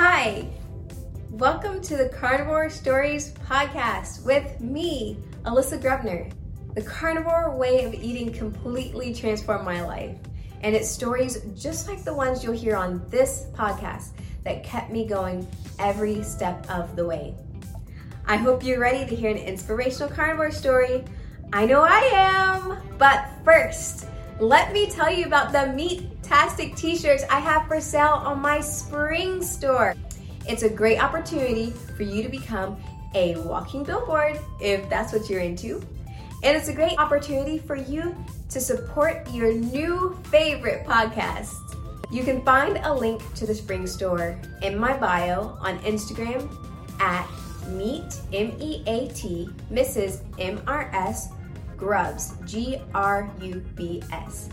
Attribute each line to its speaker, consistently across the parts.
Speaker 1: Hi, welcome to the Carnivore Stories podcast with me, Alyssa Grubner. The carnivore way of eating completely transformed my life, and it's stories just like the ones you'll hear on this podcast that kept me going every step of the way. I hope you're ready to hear an inspirational carnivore story. I know I am! But first, let me tell you about the Meat-tastic t-shirts I have for sale on my spring store. It's a great opportunity for you to become a walking billboard if that's what you're into. And it's a great opportunity for you to support your new favorite podcast. You can find a link to the spring store in my bio on Instagram at meet M-E-A-T Mrs. M-R-S Grubs, G R U B S.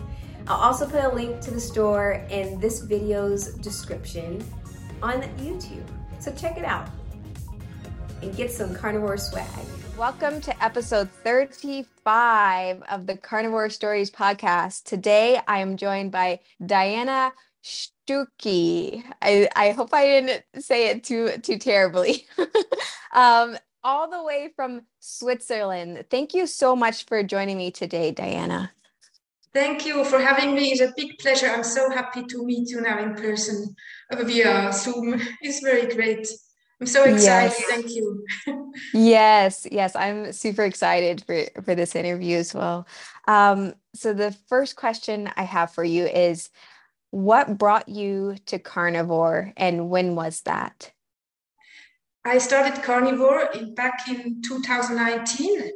Speaker 1: I'll also put a link to the store in this video's description on YouTube. So check it out and get some carnivore swag. Welcome to episode 35 of the Carnivore Stories podcast. Today I am joined by Diana Stucki. I, I hope I didn't say it too too terribly. um, all the way from Switzerland. Thank you so much for joining me today, Diana.
Speaker 2: Thank you for having me. It's a big pleasure. I'm so happy to meet you now in person via Zoom. It's very great. I'm so excited. Yes. Thank you.
Speaker 1: yes, yes, I'm super excited for for this interview as well. Um, so the first question I have for you is, what brought you to carnivore, and when was that?
Speaker 2: I started carnivore in, back in 2019.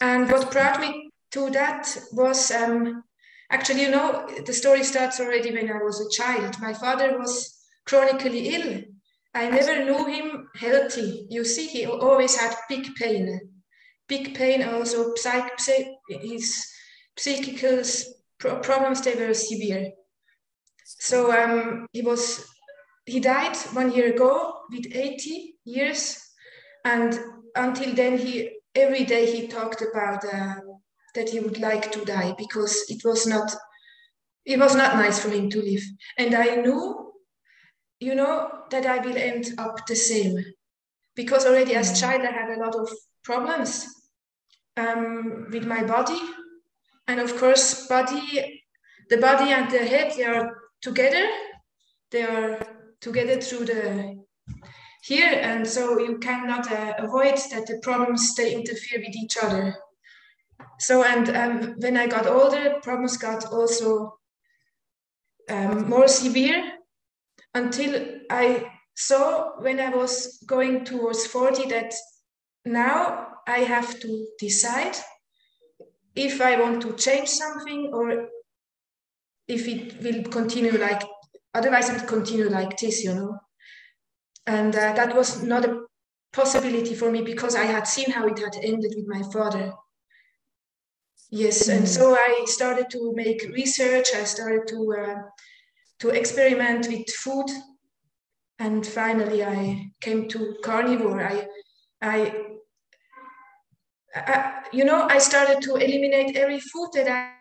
Speaker 2: And what brought me to that was um, actually, you know, the story starts already when I was a child. My father was chronically ill. I never knew him healthy. You see, he always had big pain. Big pain, also psych, his psychical problems, they were severe. So um, he was he died one year ago with 80 years and until then he every day he talked about uh, that he would like to die because it was not it was not nice for him to live. And i knew you know that i will end up the same because already as mm. child i had a lot of problems um, with my body. And of course body the body and the head they are together. They are together through the here and so you cannot uh, avoid that the problems they interfere with each other. So and um, when i got older problems got also um, more severe until i saw when i was going towards 40 that now i have to decide if i want to change something or if it will continue like Otherwise, it would continue like this, you know. And uh, that was not a possibility for me because I had seen how it had ended with my father. Yes, and so I started to make research. I started to uh, to experiment with food, and finally I came to carnivore. I, I, I you know, I started to eliminate every food that I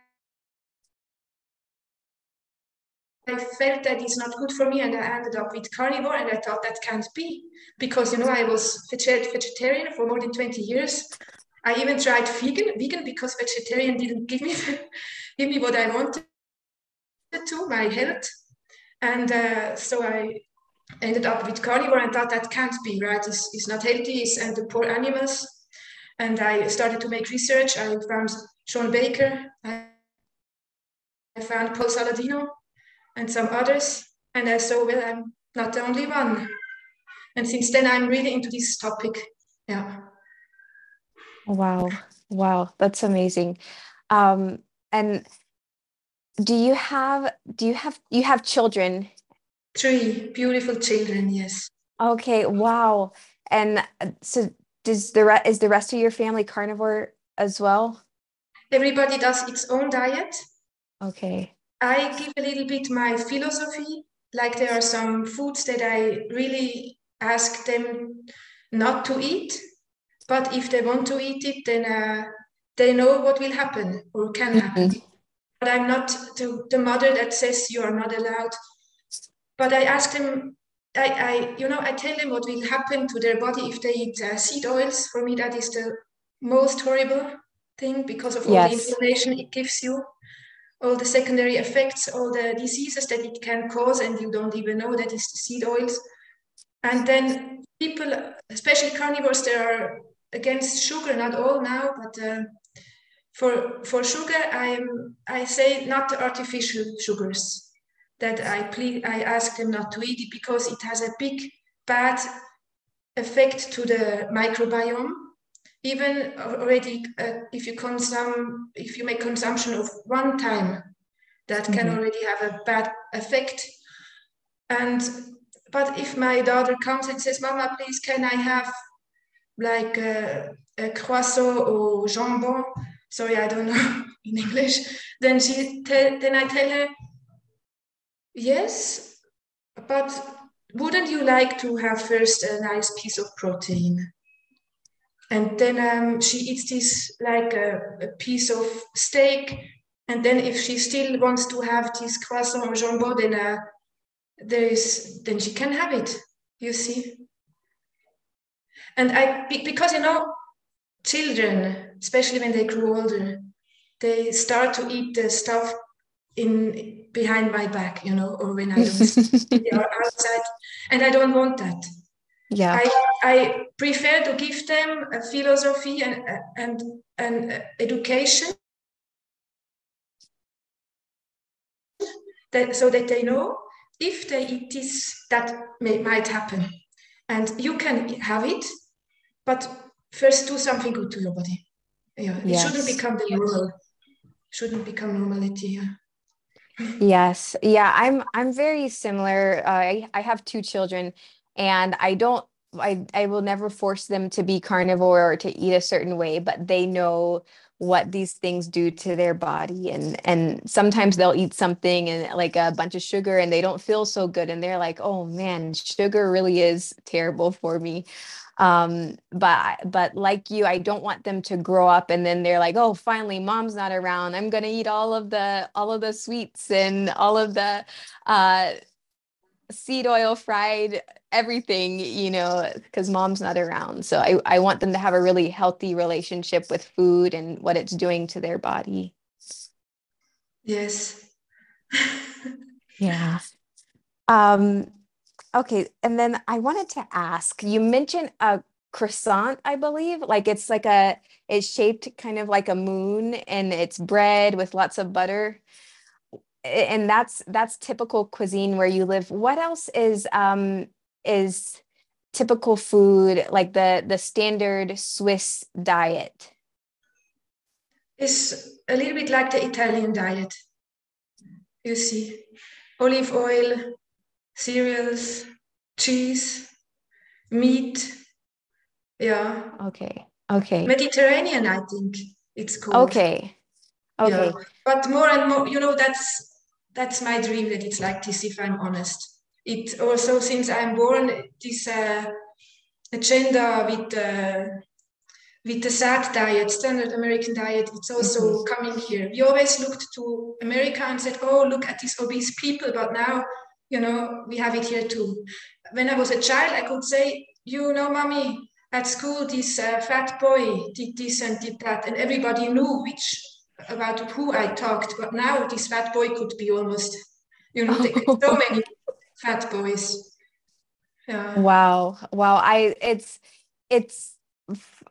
Speaker 2: I felt that it's not good for me and I ended up with carnivore and I thought that can't be because you know I was vegetarian for more than 20 years. I even tried vegan vegan because vegetarian didn't give me give me what I wanted to my health. And uh, so I ended up with carnivore and thought that can't be right? It's, it's not healthy it's, and the poor animals. And I started to make research. I found Shawn Baker. I found Paul Saladino and some others. And I saw, well, I'm not the only one. And since then, I'm really into this topic. Yeah.
Speaker 1: Wow. Wow. That's amazing. Um, and do you have, do you have, you have children?
Speaker 2: Three beautiful children. Yes.
Speaker 1: Okay. Wow. And uh, so does the re- is the rest of your family carnivore as well?
Speaker 2: Everybody does its own diet.
Speaker 1: Okay.
Speaker 2: I give a little bit my philosophy. Like there are some foods that I really ask them not to eat, but if they want to eat it, then uh, they know what will happen or can mm-hmm. happen. But I'm not the, the mother that says you are not allowed. But I ask them I, I, you know, I tell them what will happen to their body if they eat uh, seed oils. For me, that is the most horrible thing because of all yes. the inflammation it gives you, all the secondary effects, all the diseases that it can cause, and you don't even know that the seed oils. And then people, especially carnivores, they are against sugar, not all now, but uh, for for sugar, I I say not artificial sugars. That I plead, I ask them not to eat it because it has a big bad effect to the microbiome. Even already, uh, if you consume, if you make consumption of one time, that mm-hmm. can already have a bad effect. And but if my daughter comes and says, "Mama, please, can I have like a, a croissant or jambon?" Sorry, I don't know in English. Then she then I tell her, "Yes, but wouldn't you like to have first a nice piece of protein?" And then um, she eats this like a, a piece of steak. And then if she still wants to have this croissant or jambon, then uh, there is then she can have it you see. And i because you know children especially when they grow older they start to eat the stuff in behind my back you know or when i they are outside. And i don't want that
Speaker 3: yeah
Speaker 2: i i prefer to give them a philosophy and and and education that so that they know if they eat this, that may, might happen. And you can have it, but first do something good to your body. Yeah, it yes. shouldn't become the normal. Shouldn't become normality. Yeah.
Speaker 3: Yes, yeah, I'm I'm very similar. Uh, I I have two children, and I don't I I will never force them to be carnivore or to eat a certain way, but they know what these things do to their body. And and sometimes they'll eat something and like a bunch of sugar and they don't feel so good. And they're like oh man sugar really is terrible for me. Um but but like you i don't want them to grow up and then they're like oh finally mom's not around. I'm going to eat all of the all of the sweets and all of the uh seed oil fried everything you know because mom's not around. So I, I want them to have a really healthy relationship with food and what it's doing to their body.
Speaker 2: Yes.
Speaker 3: Yeah. Um okay and then i wanted to ask you mentioned a croissant i believe like it's like a it's shaped kind of like a moon and it's bread with lots of butter. And that's that's typical cuisine where you live. What else is um is typical food like the the standard swiss diet?
Speaker 2: Is a little bit like the italian diet. You see olive oil cereals cheese meat. Yeah.
Speaker 3: Okay okay.
Speaker 2: Mediterranean i think it's called.
Speaker 3: Okay okay. Yeah.
Speaker 2: but more and more you know that's that's my dream that it's like this if i'm honest it also since i'm born this uh, agenda with uh, with the sad diet standard american diet. It's also mm-hmm. coming here. We always looked to america and said oh look at these obese people but now you know we have it here too. When i was a child i could say you know mommy at school this uh, fat boy did this and did that and everybody knew which about who I talked, but now this fat boy could be almost, you know, so many fat boys.
Speaker 3: Yeah. Wow. Wow. I, it's, it's,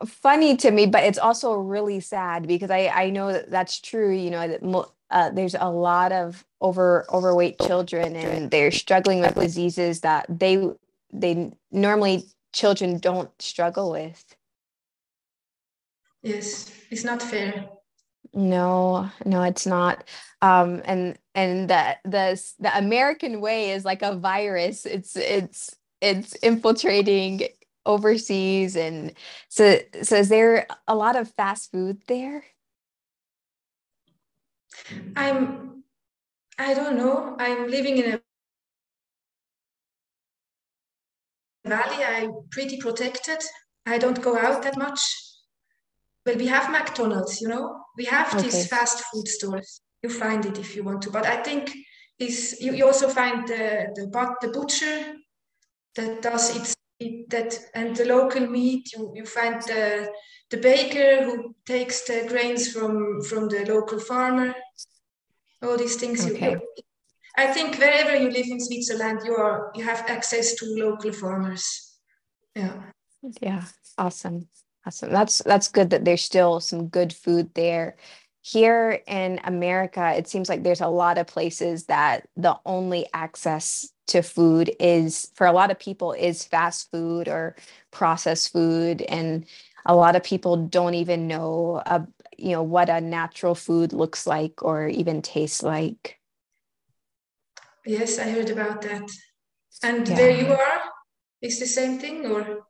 Speaker 3: funny to me but it's also really sad because i i know that that's true you know that uh, there's a lot of over overweight children and they're struggling with diseases that they they normally children don't struggle with
Speaker 2: yes it's not fair
Speaker 3: no, no, it's not. Um, and and the the the American way is like a virus. It's it's it's infiltrating overseas, and so so is there a lot of fast food there?
Speaker 2: I'm I don't know. I'm living in a valley. I'm pretty protected. I don't go out that much. Well, we have McDonald's, you know, we have okay. these fast food stores. You find it if you want to, but I think is you, you also find the the but the butcher that does its it, that and the local meat you, you find the the baker who takes the grains from from the local farmer all these things okay. you, i think wherever you live in switzerland you are you have access to local farmers yeah
Speaker 3: yeah awesome awesome. That's that's good that there's still some good food there. Here in america it seems like there's a lot of places that the only access to food is for a lot of people is fast food or processed food. And a lot of people don't even know uh, you know what a natural food looks like or even tastes like.
Speaker 2: Yes i heard about that. And yeah. where you are. Is the same thing or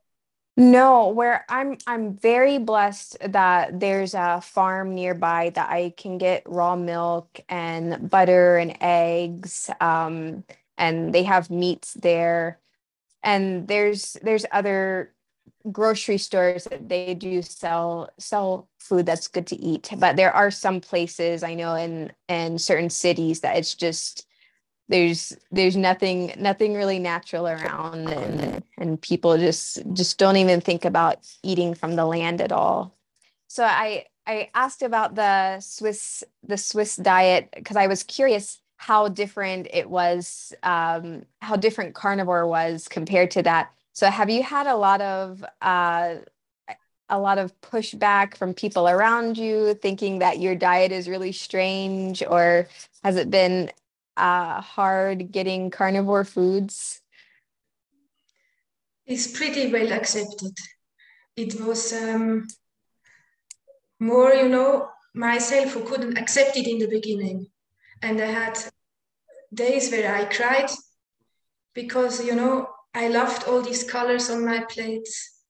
Speaker 3: no, where I'm I'm very blessed that there's a farm nearby that I can get raw milk and butter and eggs. Um, and they have meats there. And there's there's other grocery stores that they do sell sell food that's good to eat. But there are some places I know in in certain cities that it's just there's there's nothing nothing really natural around and and people just just don't even think about eating from the land at all. So i i asked about the swiss the swiss diet because i was curious how different it was um, how different carnivore was compared to that. So have you had a lot of uh, a lot of pushback from people around you thinking that your diet is really strange or has it been uh, hard getting carnivore foods?
Speaker 2: It's pretty well accepted. It was um, more, you know, myself who couldn't accept it in the beginning. And I had days where I cried because, you know, I loved all these colors on my plates.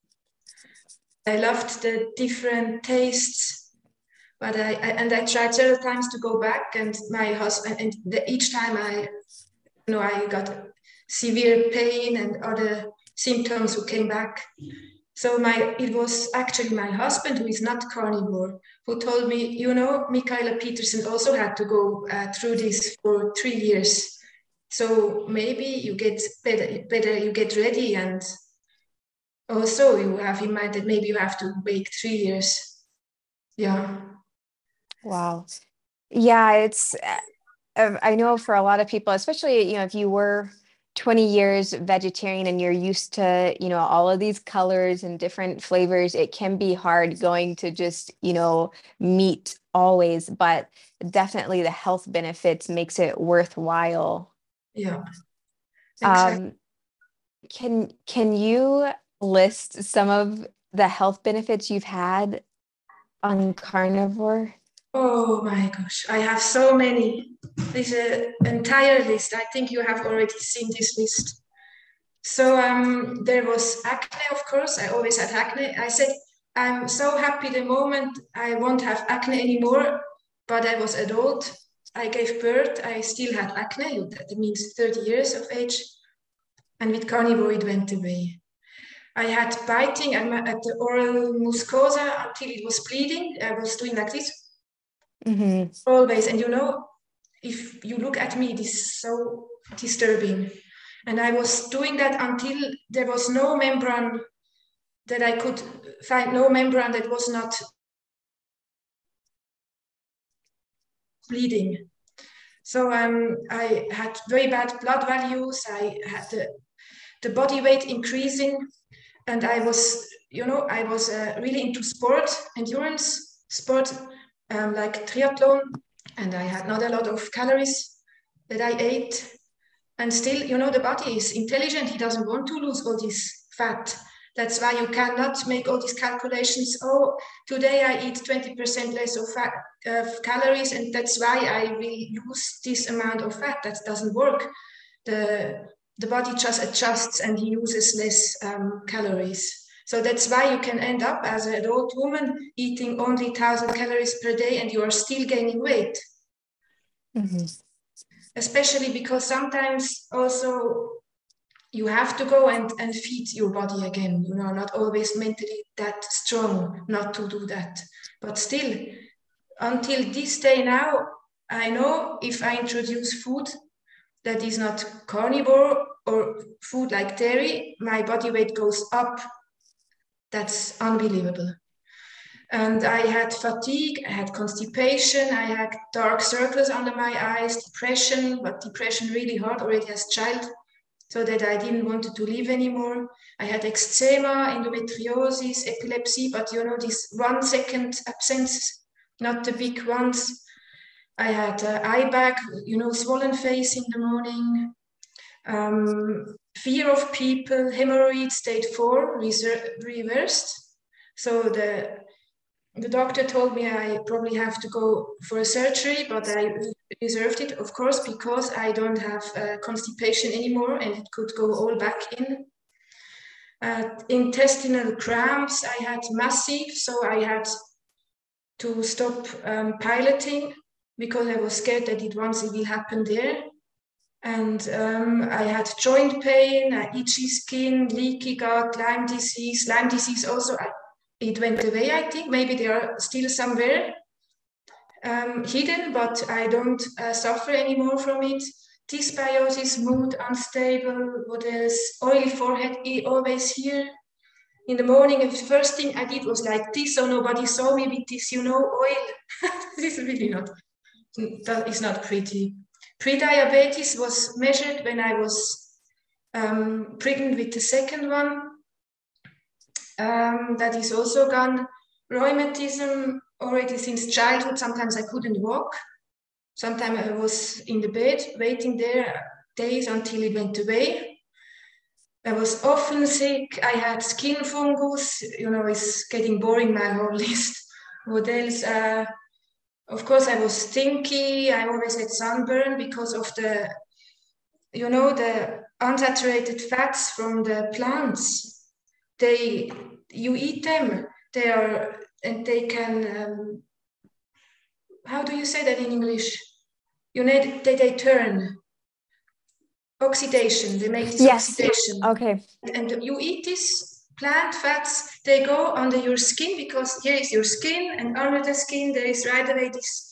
Speaker 2: I loved the different tastes but I, I, and I tried several times to go back, and my husband and the, each time I, you know, I got severe pain and other symptoms who came back. So my it was actually my husband who is not carnivore who told me, you know, Mikhaila Peterson also had to go uh, through this for three years. So maybe you get better, better you get ready, and also you have in mind that maybe you have to wait three years. Yeah.
Speaker 3: Wow. Yeah, it's, uh, I know for a lot of people, especially, you know, if you were 20 years vegetarian and you're used to, you know, all of these colors and different flavors, it can be hard going to just, you know, meat always, but definitely the health benefits makes it worthwhile.
Speaker 2: Yeah.
Speaker 3: Exactly. Um, can can you list some of the health benefits you've had on carnivore?
Speaker 2: Oh my gosh, I have so many. This an entire list. I think you have already seen this list. So um, there was acne, of course. I always had acne. I said, I'm so happy the moment I won't have acne anymore, but I was adult. I gave birth. I still had acne. That means 30 years of age. And with carnivore, it went away. I had biting at, my, at the oral mucosa until it was bleeding. I was doing like this mm-hmm. always. And you know, if you look at me, it is so disturbing. And I was doing that until there was no membrane that I could find, no membrane that was not bleeding. So um, I had very bad blood values. I had the, the body weight increasing, and I was, you know, I was uh, really into sport, endurance sport, um, like triathlon, and I had not a lot of calories that I ate. And still, you know, the body is intelligent. He doesn't want to lose all this fat. That's why you cannot make all these calculations. Oh, today I eat 20% less of fat, of calories, and that's why I will lose this amount of fat. That doesn't work. The the body just adjusts and he uses less um, calories. So that's why you can end up as an adult woman eating only 1000 calories per day and you are still gaining weight. Mm-hmm. Especially because sometimes also you have to go and, and feed your body again. You know, not always mentally that strong not to do that. But still, until this day now, I know if I introduce food that is not carnivore or food like dairy, my body weight goes up. That's unbelievable. And I had fatigue, I had constipation, I had dark circles under my eyes, depression, but depression really hard already as child, so that I didn't want to live anymore. I had eczema, endometriosis, epilepsy, but you know, these one second absence, not the big ones. I had uh, eye bag, you know, swollen face in the morning, um, fear of people, hemorrhoid state four reversed. So the the doctor told me I probably have to go for a surgery, but I reserved it, of course, because I don't have uh, constipation anymore and it could go all back in. Uh, intestinal cramps, I had massive, so I had to stop um, piloting because I was scared that it once it will happen there. And um, I had joint pain, uh, itchy skin, leaky gut, Lyme disease. Lyme disease also, I it went away, I think. Maybe they are still somewhere um, hidden, but I don't uh, suffer anymore from it. Dysbiosis, mood unstable, what else? Oily forehead, always here. In the morning, the first thing I did was like this, so nobody saw me with this, you know, oil. this is really not, that is not pretty. Pre-diabetes was measured when I was um, pregnant with the second one um, that is also gone. Rheumatism already since childhood. Sometimes I couldn't walk. Sometimes I was in the bed waiting there days until it went away. I was often sick. I had skin fungus. You know, it's getting boring my whole list. What else? Uh, of course, I was stinky. I always had sunburn because of the, you know, the unsaturated fats from the plants. They you eat them. They are and they can um, how do you say that in english? You need they, they turn. Oxidation. They make this
Speaker 3: yes.
Speaker 2: oxidation.
Speaker 3: Okay.
Speaker 2: And you eat this plant fats they go under your skin because here is your skin and under the skin there is right away this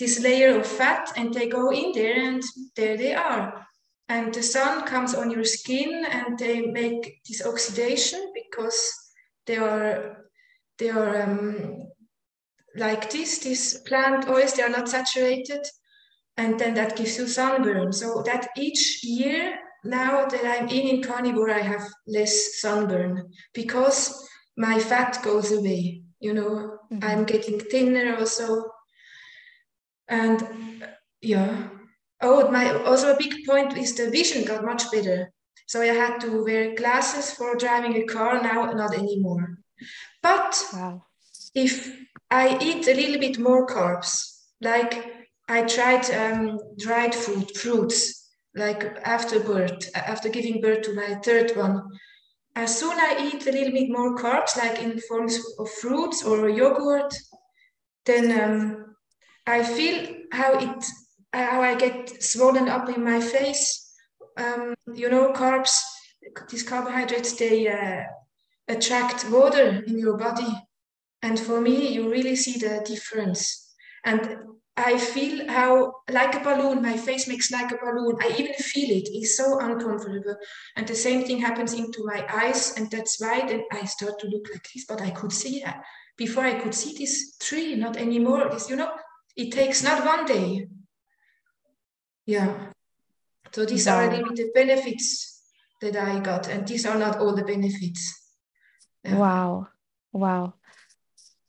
Speaker 2: this layer of fat and they go in there and there they are. And the sun comes on your skin and they make this oxidation because they are they are um, like this these plant oils they are not saturated and then that gives you sunburn. So that each year now that i'm eating carnivore i have less sunburn because my fat goes away you know mm-hmm. i'm getting thinner also and yeah Oh, my also a big point is the vision got much better. So I had to wear glasses for driving a car. Now not anymore. But wow. if I eat a little bit more carbs, like I tried um, dried fruit, fruits, like after birth, after giving birth to my third one. As soon I eat a little bit more carbs, like in forms of fruits or yogurt, then um, I feel how it how I get swollen up in my face. Um, you know, carbs, these carbohydrates, they uh, attract water in your body. And for me, you really see the difference. And I feel how, like a balloon, my face makes like a balloon. I even feel it. It's so uncomfortable. And the same thing happens into my eyes. And that's why then I start to look like this. But I could see that. Before I could see this tree, not anymore. This, you know, it takes not one day, yeah. So these wow. are the benefits that I got, and these are not all the benefits.
Speaker 3: Yeah. Wow. Wow.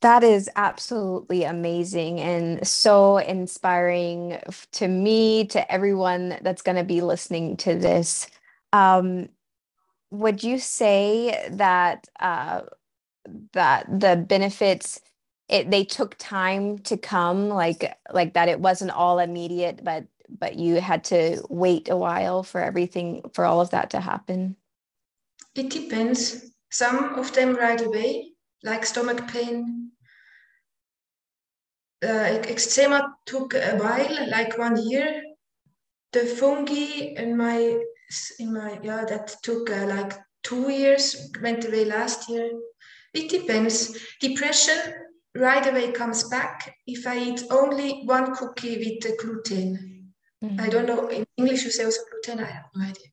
Speaker 3: That is absolutely amazing and so inspiring to me, to everyone that's going to be listening to this. Um, would you say that uh, that the benefits it they took time to come, like like that it wasn't all immediate, but but you had to wait a while for everything for all of that to happen
Speaker 2: it depends some of them right away like stomach pain uh, eczema took a while like one year the fungi in my in my yeah that took uh, like two years went away last year it depends depression right away comes back if i eat only one cookie with the gluten Mm-hmm. I don't know. In English, you say also gluten. I have no idea.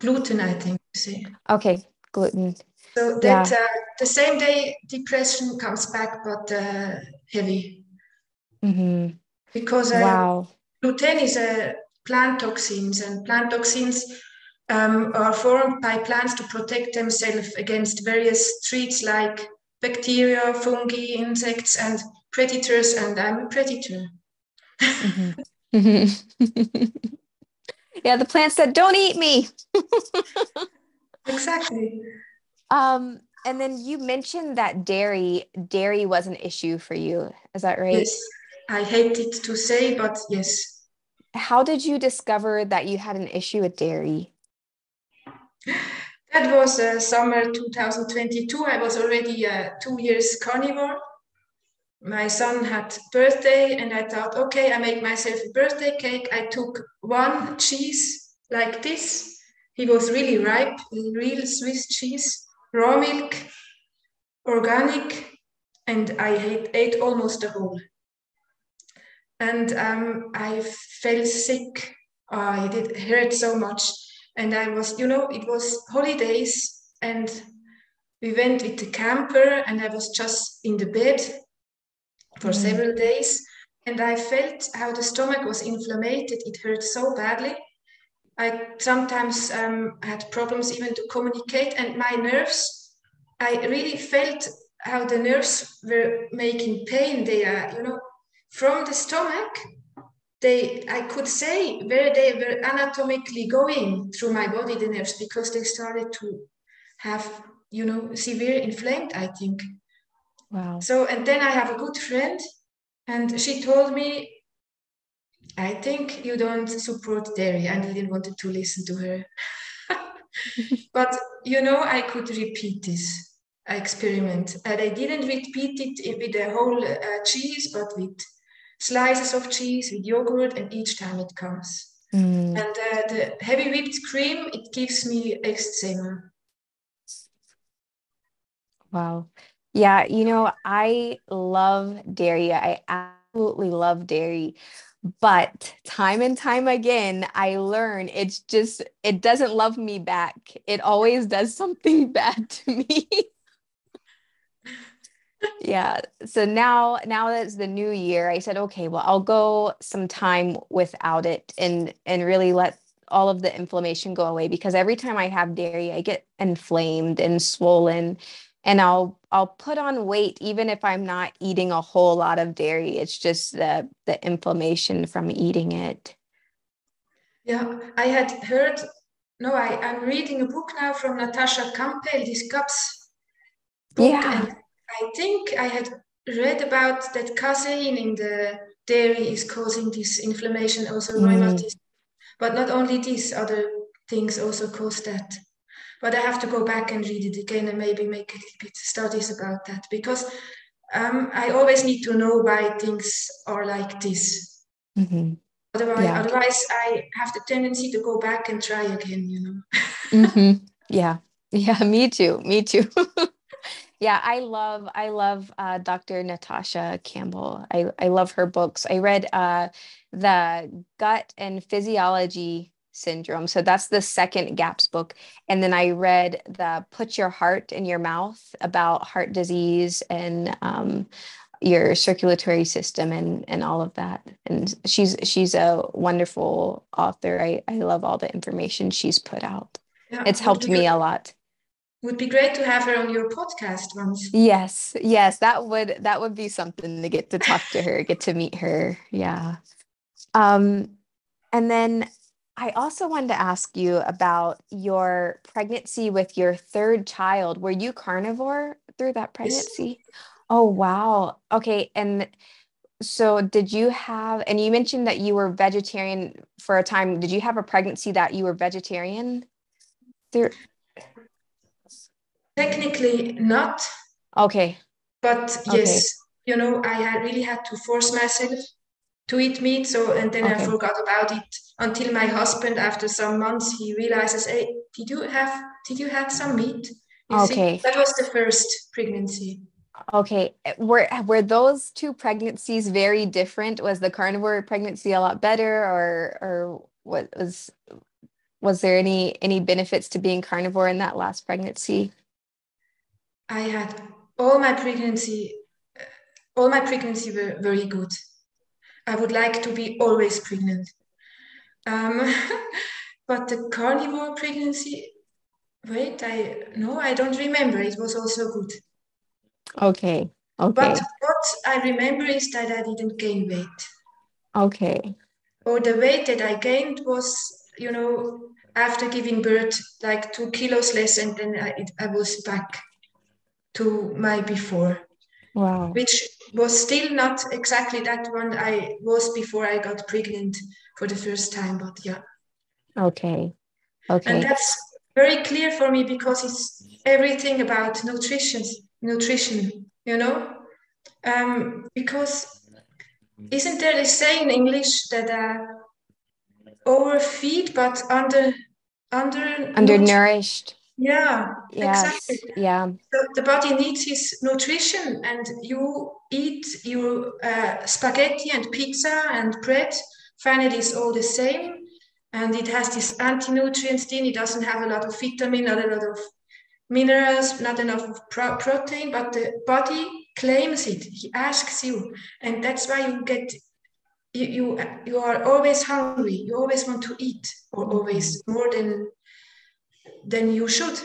Speaker 2: gluten, I think. You see.
Speaker 3: Okay, gluten.
Speaker 2: So that yeah. uh, the same day depression comes back, but uh, heavy.
Speaker 3: Mm-hmm.
Speaker 2: Because uh, wow. gluten is a plant toxins, and plant toxins um, are formed by plants to protect themselves against various threats like bacteria, fungi, insects, and predators. And I'm a predator.
Speaker 3: Mm-hmm. yeah, the plants that don't eat me.
Speaker 2: exactly.
Speaker 3: Um, and then you mentioned that dairy dairy was an issue for you. Is that right?
Speaker 2: Yes. I hate it to say, but yes.
Speaker 3: How did you discover that you had an issue with dairy?
Speaker 2: That was uh, summer 2022. I was already uh, two years carnivore. My son had birthday, and I thought, okay, I make myself a birthday cake. I took one cheese like this. He was really ripe, real Swiss cheese, raw milk, organic, and I ate, ate almost the whole. And um, I felt sick. Uh, did hurt so much and I was, you know, it was holidays and we went with the camper and I was just in the bed for mm. several days and I felt how the stomach was inflamed. It hurt so badly. I sometimes um, had problems even to communicate, and my nerves, I really felt how the nerves were making pain there, you know, from the stomach they I could say where they were anatomically going through my body, the nerves, because they started to have, you know, severe inflamed, I think.
Speaker 3: Wow.
Speaker 2: So and then I have a good friend and she told me, I think you don't support dairy. And I didn't want to listen to her. but you know, I could repeat this experiment. And I didn't repeat it with the whole uh, cheese, but with slices of cheese with yogurt, and each time it comes. Mm. And uh, the heavy whipped cream, it gives me eczema.
Speaker 3: Wow. Yeah, you know, I love dairy. I absolutely love dairy. But time and time again, I learn it's just, it doesn't love me back. It always does something bad to me yeah so now now that it's the new year i said okay well i'll go some time without it and and really let all of the inflammation go away because every time i have dairy i get inflamed and swollen and i'll i'll put on weight even if i'm not eating a whole lot of dairy it's just the the inflammation from eating it
Speaker 2: yeah i had heard no i i'm reading a book now from natasha campbell this GAPS
Speaker 3: book yeah
Speaker 2: I think I had read about that casein in the dairy is causing this inflammation, also mm. rheumatism. But not only this, other things also cause that. But I have to go back and read it again and maybe make a little bit studies about that because um, I always need to know why things are like this.
Speaker 3: Mm-hmm.
Speaker 2: Otherwise, yeah. otherwise, I have the tendency to go back and try again. You know.
Speaker 3: mm-hmm. Yeah, yeah, me too. Me too. yeah i love i love uh, dr natasha campbell I, I love her books i read uh, the gut and psychology syndrome. So that's the second gaps book. And then i read the put your heart in your mouth about heart disease and um, your circulatory system and and all of that. And she's she's a wonderful author. I i love all the information she's put out. Yeah, it's helped me a lot.
Speaker 2: Would be great to have her on your podcast once.
Speaker 3: Yes, yes, that would that would be something to get to talk to her, get to meet her. Yeah. Um, and then I also wanted to ask you about your pregnancy with your third child. Were you carnivore through that pregnancy? Yes. Oh wow. Okay, and so did you have and you mentioned that you were vegetarian for a time. Did you have a pregnancy that you were vegetarian through
Speaker 2: Technically not.
Speaker 3: Okay.
Speaker 2: But yes, okay. you know, I had really had to force myself to eat meat. So and then okay. I forgot about it until my husband, after some months, he realizes, "Hey, did you have did you have some meat?" You
Speaker 3: okay.
Speaker 2: See? That was the first pregnancy.
Speaker 3: Okay. Were were those two pregnancies very different? Was the carnivore pregnancy a lot better or or what was was there any any benefits to being carnivore in that last pregnancy?
Speaker 2: I had all my pregnancy, all my pregnancy were very good. I would like to be always pregnant. Um, but the carnivore pregnancy, wait, I no, I don't remember. It was also good.
Speaker 3: Okay. Okay.
Speaker 2: But what I remember is that I didn't gain weight.
Speaker 3: Okay.
Speaker 2: Or the weight that I gained was, you know, after giving birth, like two kilos less, and then I, I was back to my before.
Speaker 3: Wow.
Speaker 2: Which was still not exactly that one I was before I got pregnant for the first time, but yeah.
Speaker 3: Okay. Okay.
Speaker 2: And that's very clear for me because it's everything about nutrition, nutrition, you know? Um, because isn't there a saying in English that uh, overfeed but under under
Speaker 3: undernourished?
Speaker 2: Yeah,
Speaker 3: yes.
Speaker 2: exactly.
Speaker 3: Yeah.
Speaker 2: The, the body needs its nutrition, and you eat your uh, spaghetti and pizza and bread. Finally, it's all the same, and it has this anti-nutrients in. It doesn't have a lot of vitamin, not a lot of minerals, not enough of pro- protein, but the body claims it. He asks you, and that's why you get you you, you are always hungry. You always want to eat, or always more than than you should.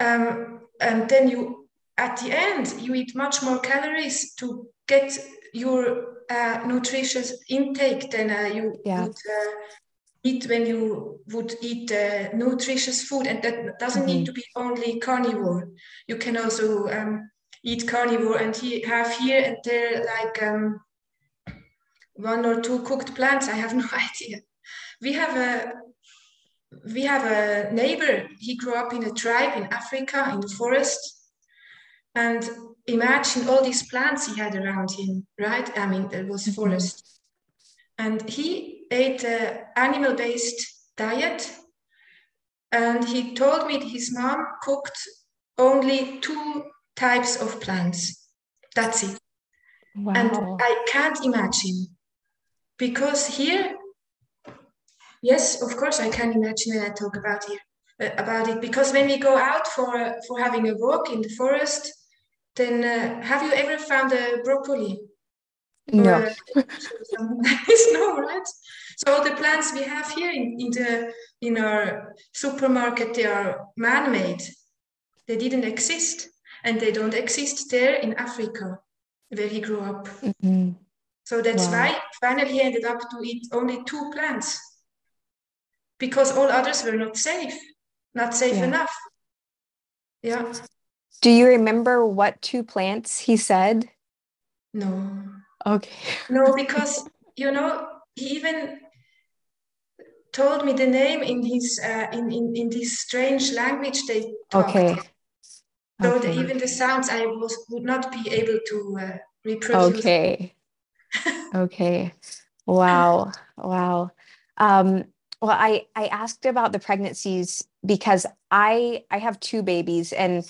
Speaker 2: Um, and then you, at the end, you eat much more calories to get your uh, nutritious intake than uh, you
Speaker 3: yeah.
Speaker 2: would uh, eat when you would eat uh, nutritious food. And that doesn't mm-hmm. need to be only carnivore. You can also um, eat carnivore and he, have here and there like um, one or two cooked plants. I have no idea. We have a we have a neighbor. He grew up in a tribe in Africa in the forest. And imagine all these plants he had around him, right? I mean, there was mm-hmm. forest. And he ate an animal based diet. And he told me his mom cooked only two types of plants. That's it. Wow. And I can't imagine because here Yes, of course, I can imagine when I talk about here uh, about it because when we go out for for having a walk in the forest, then uh, have you ever found a broccoli?
Speaker 3: No.
Speaker 2: no, right? So all the plants we have here in, in the in our supermarket, they are man-made. They didn't exist, and they don't exist there in Africa, where he grew up.
Speaker 3: Mm-hmm.
Speaker 2: So that's wow. why finally he ended up to eat only two plants because all others were not safe, not safe yeah. enough. Yeah.
Speaker 3: Do you remember what two plants he said?
Speaker 2: No.
Speaker 3: Okay.
Speaker 2: no, because you know, he even told me the name in his uh, in, in in this strange language they talked.
Speaker 3: Okay.
Speaker 2: So okay. The, even the sounds I was would not be able to uh, reproduce.
Speaker 3: Okay. okay. Wow. Wow. Um, well, I I asked about the pregnancies because I I have two babies and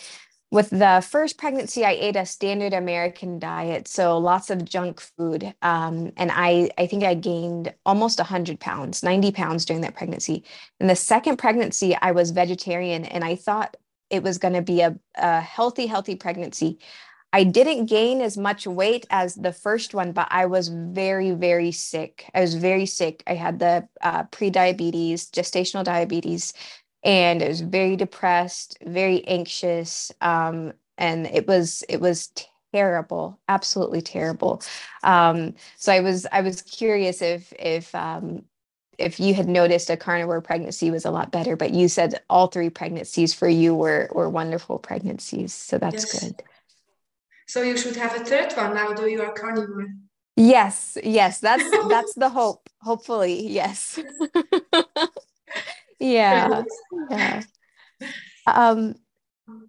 Speaker 3: with the first pregnancy i ate a standard american diet so lots of junk food um, and i i think i gained almost 100 pounds 90 pounds during that pregnancy. And the second pregnancy i was vegetarian and i thought it was going to be a, a healthy healthy pregnancy I didn't gain as much weight as the first one, but I was very, very sick. I was very sick. I had the uh, pre-diabetes, gestational diabetes, and I was very depressed, very anxious, um, and it was it was terrible, absolutely terrible. Um, so I was I was curious if if um, if you had noticed a carnivore pregnancy was a lot better, but you said all three pregnancies for you were were wonderful pregnancies, so that's yes. good.
Speaker 2: So you should have a third one now, though you are carnivore.
Speaker 3: Yes, yes, that's that's the hope. Hopefully, yes. yeah. yeah. Um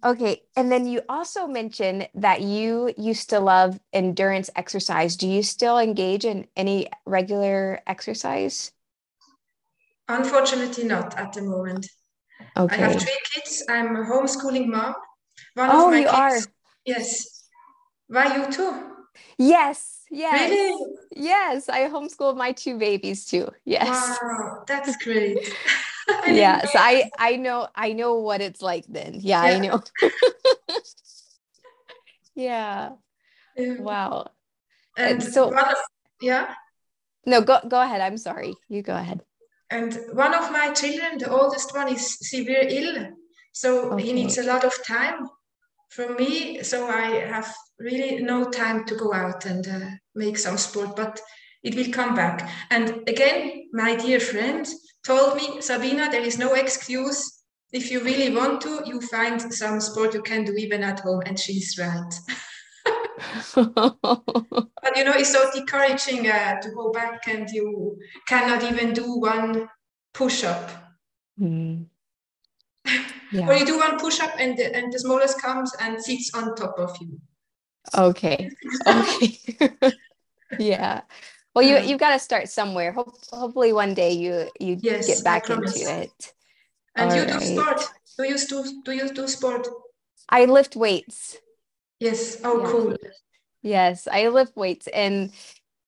Speaker 3: okay, and then you also mentioned that you used to love endurance exercise. Do you still engage in any regular exercise?
Speaker 2: Unfortunately not at the moment. Okay. I have three kids. I'm a homeschooling mom.
Speaker 3: One oh, you kids, are.
Speaker 2: Yes, why you too?
Speaker 3: Yes, yes.
Speaker 2: Really?
Speaker 3: Yes, I homeschooled my two babies too. Yes.
Speaker 2: Wow, that's great.
Speaker 3: yeah so i i know i know what it's like then yeah, yeah. i know yeah. yeah. wow uh,
Speaker 2: and so of, yeah
Speaker 3: no go go ahead i'm sorry you go ahead
Speaker 2: and one of my children the oldest one is severe ill so okay. he needs a lot of time from me so i have really no time to go out and uh, make some sport but it will come back and again my dear friend told me sabina there is no excuse if you really want to you find some sport you can do even at home and she's right but you know, it's so discouraging uh, to go back and you cannot even do one push up. Mm. Yeah. or you do one push up and the, and the smallest comes and sits on top of you.
Speaker 3: Okay. Okay. yeah. Well, you you've got to start somewhere. Hope, hopefully, one day you you yes, get back into it.
Speaker 2: And All you right. do sport. Do you do do you do sport?
Speaker 3: I lift weights.
Speaker 2: Yes. Oh, yeah. cool.
Speaker 3: Yes, I lift weights and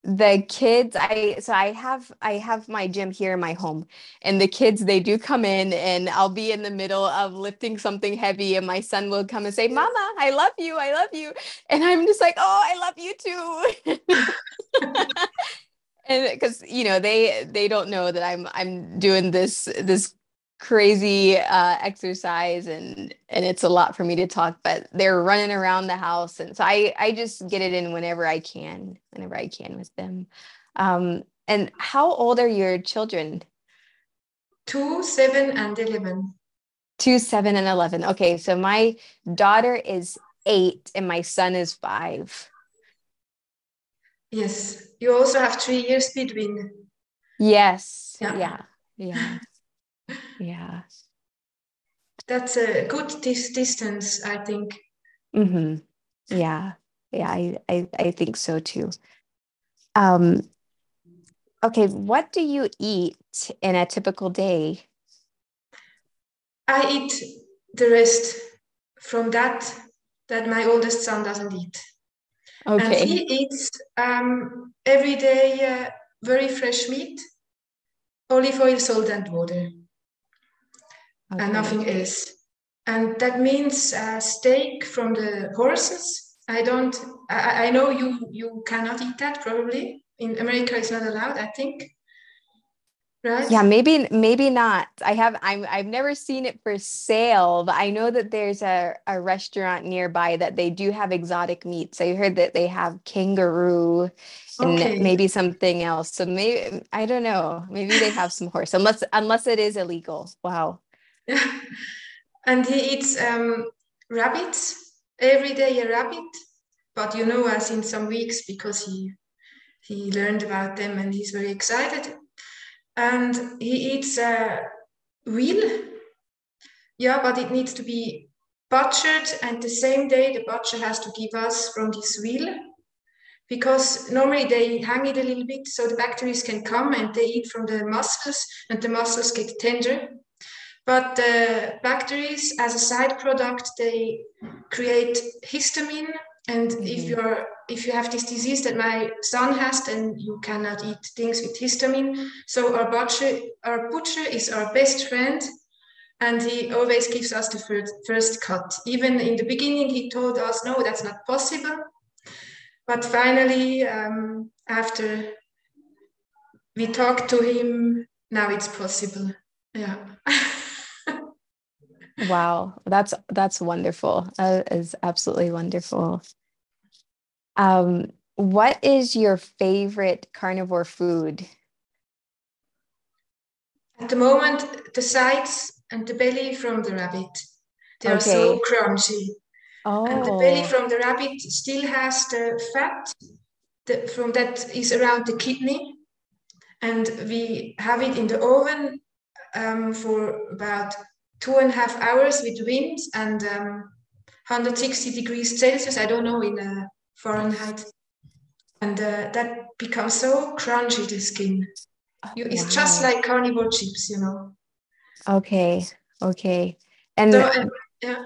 Speaker 3: the kids i so i have i have my gym here in my home and the kids they do come in and i'll be in the middle of lifting something heavy and my son will come and say mama i love you i love you and i'm just like oh i love you too. And because you know they they don't know that i'm i'm doing this this crazy uh, exercise and and it's a lot for me to talk but they're running around the house and so i i just get it in whenever i can whenever i can with them. Um and how old are your children?
Speaker 2: Two seven and 11
Speaker 3: two seven and 11 okay so my daughter is eight and my son is five.
Speaker 2: Yes you also have three years between.
Speaker 3: Yes yeah. yeah, yeah yeah.
Speaker 2: That's a good dis- distance i think.
Speaker 3: Mm-hmm. yeah. Yeah I, I i think so too. Um okay what do you eat in a typical day?
Speaker 2: I eat the rest from that that my oldest son doesn't eat. Okay. and he eats um, every day uh, very fresh meat olive oil salt and water okay. and nothing else. And that means uh, steak from the horses. I don't. I, I know you you cannot eat that probably in America. It's not allowed. I think.
Speaker 3: Right? Yeah, maybe maybe not. I have I'm I've never seen it for sale, but I know that there's a, a restaurant nearby that they do have exotic meats. I heard that they have kangaroo and okay. maybe something else. So maybe I don't know. Maybe they have some horse unless unless it is illegal. Wow.
Speaker 2: and he eats um, rabbits. Every day a rabbit. But you know as in some weeks because he he learned about them and he's very excited. And he eats a wheel. Yeah but it needs to be butchered. And the same day the butcher has to give us from this wheel. Because normally they hang it a little bit so the bacteria can come and they eat from the muscles and the muscles get tender but the bacteria, as a side product, they create histamine. And mm-hmm. if you're if you have this disease that my son has, then you cannot eat things with histamine. So our butcher, our butcher is our best friend, and he always gives us the first, first cut. Even in the beginning, he told us, no, that's not possible. But finally, um, after we talked to him, now it's possible. Yeah.
Speaker 3: Wow, that's that's wonderful. That is absolutely wonderful. Um, what is your favorite carnivore food?
Speaker 2: At the moment, the sides and the belly from the rabbit. They okay. are so crunchy. Oh. And the belly oh. from the rabbit still has the fat the, from that is around the kidney. And we have it in the oven um, for about two and a half hours with wind and um, 160 degrees Celsius. I don't know in uh, Fahrenheit. And uh, that becomes so crunchy, the skin. You, it's wow. just like carnivore chips, you know.
Speaker 3: Okay. Okay. And so, yeah.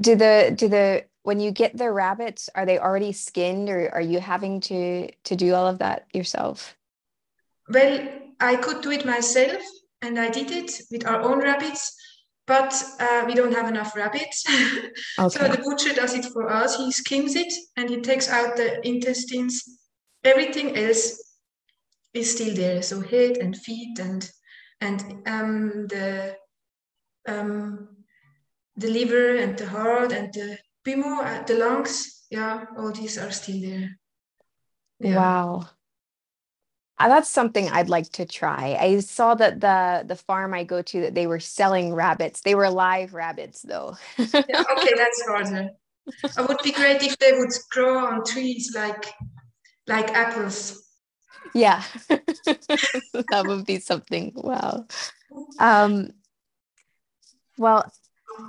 Speaker 3: do the do the when you get the rabbits, are they already skinned or are you having to to do all of that yourself?
Speaker 2: Well, I could do it myself and I did it with our own rabbits. But uh, we don't have enough rabbits. Okay. so the butcher does it for us. He skims it and he takes out the intestines. Everything else is still there. So head and feet and and um, the um, the liver and the heart and the pimo, uh, the lungs. Yeah, all these are still there.
Speaker 3: Yeah. Wow. Uh, that's something I'd like to try. I saw that the the farm I go to that they were selling rabbits. They were live rabbits though.
Speaker 2: yeah, okay, that's harder. It would be great if they would grow on trees like like apples.
Speaker 3: Yeah, that would be something. Wow. Um, well,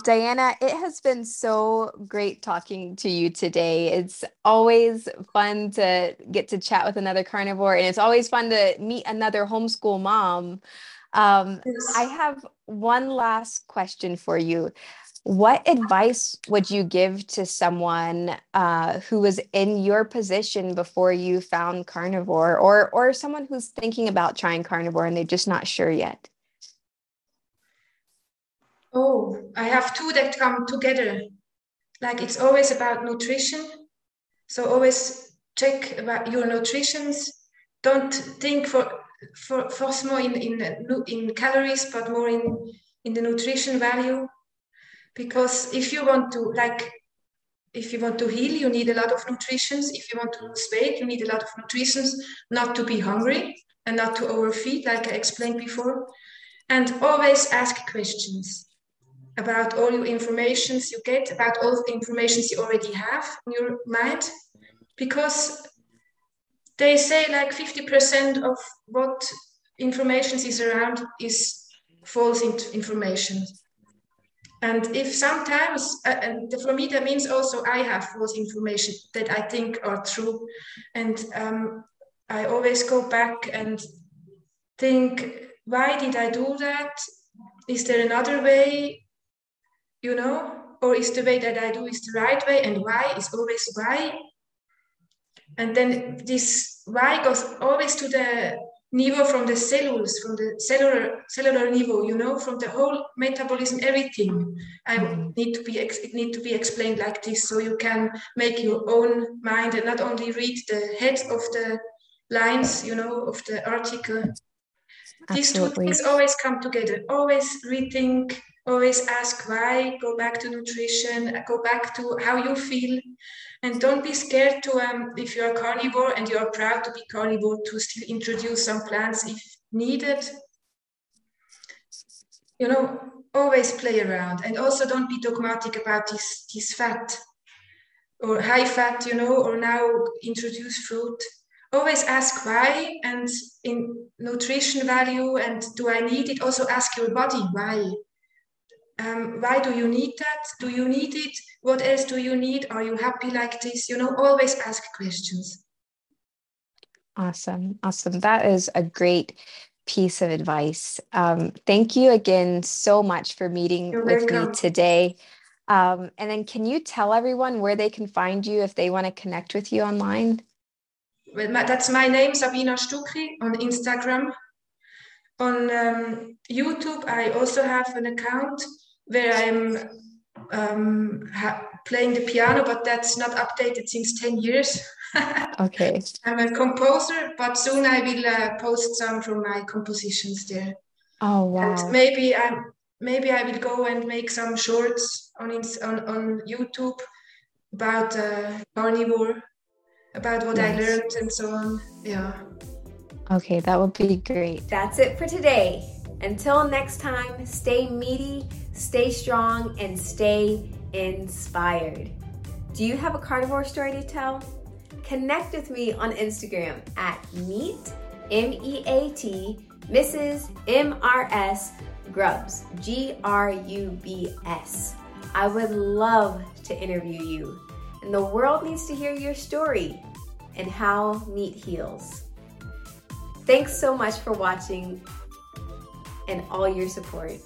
Speaker 3: Diana, it has been so great talking to you today. It's always fun to get to chat with another carnivore, and it's always fun to meet another homeschool mom. Um. I have one last question for you. What advice would you give to someone uh, who was in your position before you found carnivore, or or someone who's thinking about trying carnivore and they're just not sure yet?
Speaker 2: Oh, I have two that come together. Like it's always about nutrition. So always check about your nutritions. Don't think for for first more in, in in calories, but more in in the nutrition value. Because if you want to like if you want to heal, you need a lot of nutrition. If you want to lose weight, you need a lot of nutrition, not to be hungry and not to overfeed, like I explained before. And always ask questions about all your informations you get, about all the informations you already have in your mind, because they say like 50% of what information is around is false information. And if sometimes, uh, and for me, that means also I have false information that I think are true. And um, I always go back and think, why did I do that? Is there another way? You know, or is the way that I do is the right way, and why is always why. And then this why goes always to the niveau from the cells, from the cellular cellular niveau, you know, from the whole metabolism, everything. I need to be it need to be explained like this, so you can make your own mind and not only read the head of the lines, you know, of the article. Absolutely. These two things always come together. Always rethink always ask why go back to nutrition go back to how you feel. And don't be scared to um, if you're a carnivore and you're proud to be carnivore to still introduce some plants if needed. You know always play around. And also don't be dogmatic about this this fat or high fat you know or now introduce fruit. Always ask why and in nutrition value and do i need it? Also ask your body why um, why do you need that? Do you need it? What else do you need? Are you happy like this? You know, always ask questions.
Speaker 3: Awesome. Awesome. That is a great piece of advice. Um, thank you again so much for meeting You're with welcome. me today. Um, and then, can you tell everyone where they can find you if they want to connect with you online?
Speaker 2: Well, my, that's my name, Sabina Stucki, on Instagram. On um, YouTube, I also have an account where I'm um, playing the piano, but that's not updated since 10 years.
Speaker 3: okay.
Speaker 2: I'm a composer, but soon I will uh, post some from my compositions there.
Speaker 3: Oh wow!
Speaker 2: And maybe I maybe I will go and make some shorts on on, on YouTube about uh, carnivore, about what nice. I learned and so on. Yeah.
Speaker 3: Okay, that would be great.
Speaker 1: That's it for today. Until next time, stay meaty stay strong, and stay inspired. Do you have a carnivore story to tell? Connect with me on Instagram at meet, M E A T, Mrs. M R S Grubs, G R U B S. I would love to interview you, and the world needs to hear your story and how meat heals. Thanks so much for watching and all your support.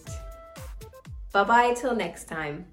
Speaker 1: Bye bye till next time.